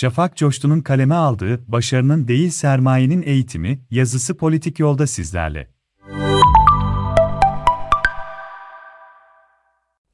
Şafak Coştun'un kaleme aldığı Başarının Değil Sermayenin Eğitimi yazısı politik yolda sizlerle.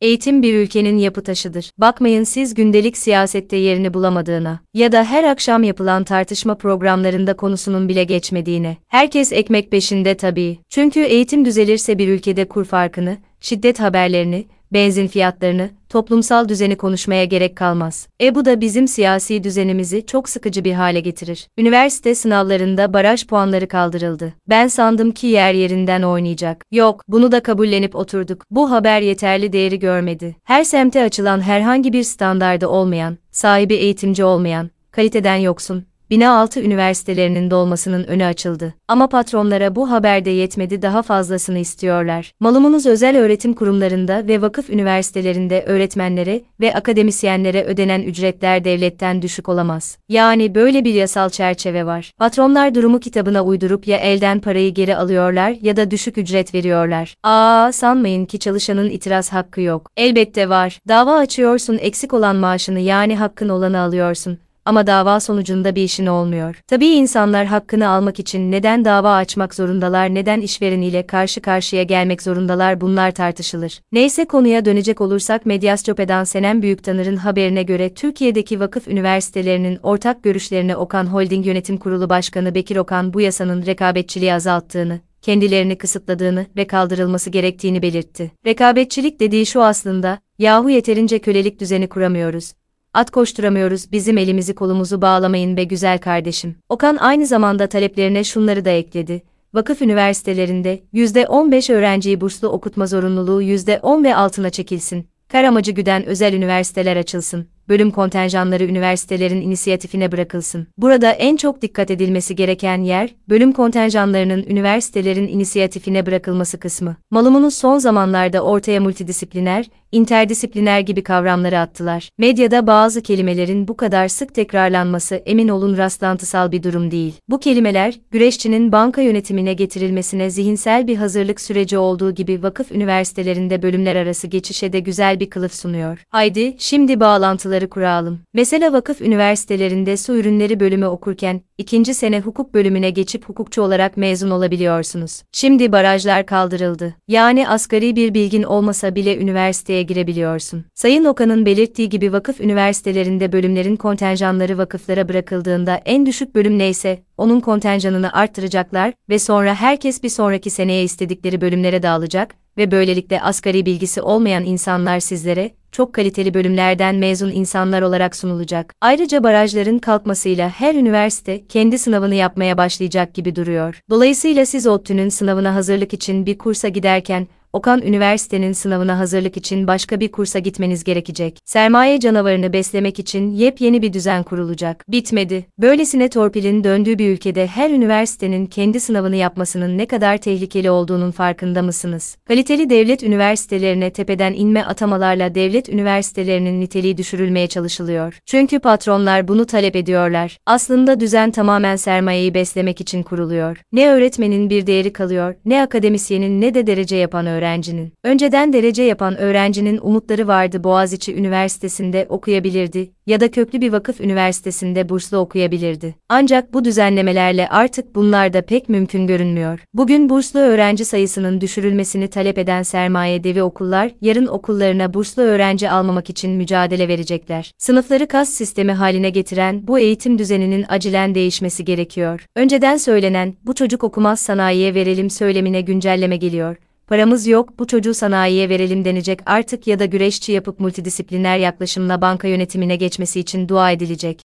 Eğitim bir ülkenin yapı taşıdır. Bakmayın siz gündelik siyasette yerini bulamadığına ya da her akşam yapılan tartışma programlarında konusunun bile geçmediğine. Herkes ekmek peşinde tabii. Çünkü eğitim düzelirse bir ülkede kur farkını, şiddet haberlerini, benzin fiyatlarını, toplumsal düzeni konuşmaya gerek kalmaz. E bu da bizim siyasi düzenimizi çok sıkıcı bir hale getirir. Üniversite sınavlarında baraj puanları kaldırıldı. Ben sandım ki yer yerinden oynayacak. Yok, bunu da kabullenip oturduk. Bu haber yeterli değeri görmedi. Her semte açılan herhangi bir standardı olmayan, sahibi eğitimci olmayan, kaliteden yoksun, bina altı üniversitelerinin dolmasının önü açıldı. Ama patronlara bu haberde yetmedi daha fazlasını istiyorlar. Malumunuz özel öğretim kurumlarında ve vakıf üniversitelerinde öğretmenlere ve akademisyenlere ödenen ücretler devletten düşük olamaz. Yani böyle bir yasal çerçeve var. Patronlar durumu kitabına uydurup ya elden parayı geri alıyorlar ya da düşük ücret veriyorlar. Aa sanmayın ki çalışanın itiraz hakkı yok. Elbette var. Dava açıyorsun eksik olan maaşını yani hakkın olanı alıyorsun ama dava sonucunda bir işin olmuyor. Tabii insanlar hakkını almak için neden dava açmak zorundalar, neden işvereniyle karşı karşıya gelmek zorundalar bunlar tartışılır. Neyse konuya dönecek olursak Medyascope'dan Senem Büyüktanır'ın haberine göre Türkiye'deki vakıf üniversitelerinin ortak görüşlerine Okan Holding Yönetim Kurulu Başkanı Bekir Okan bu yasanın rekabetçiliği azalttığını, kendilerini kısıtladığını ve kaldırılması gerektiğini belirtti. Rekabetçilik dediği şu aslında, yahu yeterince kölelik düzeni kuramıyoruz at koşturamıyoruz bizim elimizi kolumuzu bağlamayın be güzel kardeşim. Okan aynı zamanda taleplerine şunları da ekledi. Vakıf üniversitelerinde %15 öğrenciyi burslu okutma zorunluluğu %10 ve altına çekilsin. Kar amacı güden özel üniversiteler açılsın bölüm kontenjanları üniversitelerin inisiyatifine bırakılsın. Burada en çok dikkat edilmesi gereken yer, bölüm kontenjanlarının üniversitelerin inisiyatifine bırakılması kısmı. Malumunuz son zamanlarda ortaya multidisipliner, interdisipliner gibi kavramları attılar. Medyada bazı kelimelerin bu kadar sık tekrarlanması emin olun rastlantısal bir durum değil. Bu kelimeler, güreşçinin banka yönetimine getirilmesine zihinsel bir hazırlık süreci olduğu gibi vakıf üniversitelerinde bölümler arası geçişe de güzel bir kılıf sunuyor. Haydi, şimdi bağlantıları kuralım. Mesela vakıf üniversitelerinde su ürünleri bölümü okurken, ikinci sene hukuk bölümüne geçip hukukçu olarak mezun olabiliyorsunuz. Şimdi barajlar kaldırıldı. Yani asgari bir bilgin olmasa bile üniversiteye girebiliyorsun. Sayın Okan'ın belirttiği gibi vakıf üniversitelerinde bölümlerin kontenjanları vakıflara bırakıldığında en düşük bölüm neyse, onun kontenjanını arttıracaklar ve sonra herkes bir sonraki seneye istedikleri bölümlere dağılacak ve böylelikle asgari bilgisi olmayan insanlar sizlere, çok kaliteli bölümlerden mezun insanlar olarak sunulacak. Ayrıca barajların kalkmasıyla her üniversite kendi sınavını yapmaya başlayacak gibi duruyor. Dolayısıyla siz ODTÜ'nün sınavına hazırlık için bir kursa giderken Okan Üniversitenin sınavına hazırlık için başka bir kursa gitmeniz gerekecek. Sermaye canavarını beslemek için yepyeni bir düzen kurulacak. Bitmedi. Böylesine torpilin döndüğü bir ülkede her üniversitenin kendi sınavını yapmasının ne kadar tehlikeli olduğunun farkında mısınız? Kaliteli devlet üniversitelerine tepeden inme atamalarla devlet üniversitelerinin niteliği düşürülmeye çalışılıyor. Çünkü patronlar bunu talep ediyorlar. Aslında düzen tamamen sermayeyi beslemek için kuruluyor. Ne öğretmenin bir değeri kalıyor, ne akademisyenin ne de derece yapan öğrenci öğrencinin. Önceden derece yapan öğrencinin umutları vardı Boğaziçi Üniversitesi'nde okuyabilirdi ya da köklü bir vakıf üniversitesinde burslu okuyabilirdi. Ancak bu düzenlemelerle artık bunlar da pek mümkün görünmüyor. Bugün burslu öğrenci sayısının düşürülmesini talep eden sermaye devi okullar, yarın okullarına burslu öğrenci almamak için mücadele verecekler. Sınıfları kas sistemi haline getiren bu eğitim düzeninin acilen değişmesi gerekiyor. Önceden söylenen, bu çocuk okumaz sanayiye verelim söylemine güncelleme geliyor paramız yok bu çocuğu sanayiye verelim denecek artık ya da güreşçi yapıp multidisipliner yaklaşımla banka yönetimine geçmesi için dua edilecek.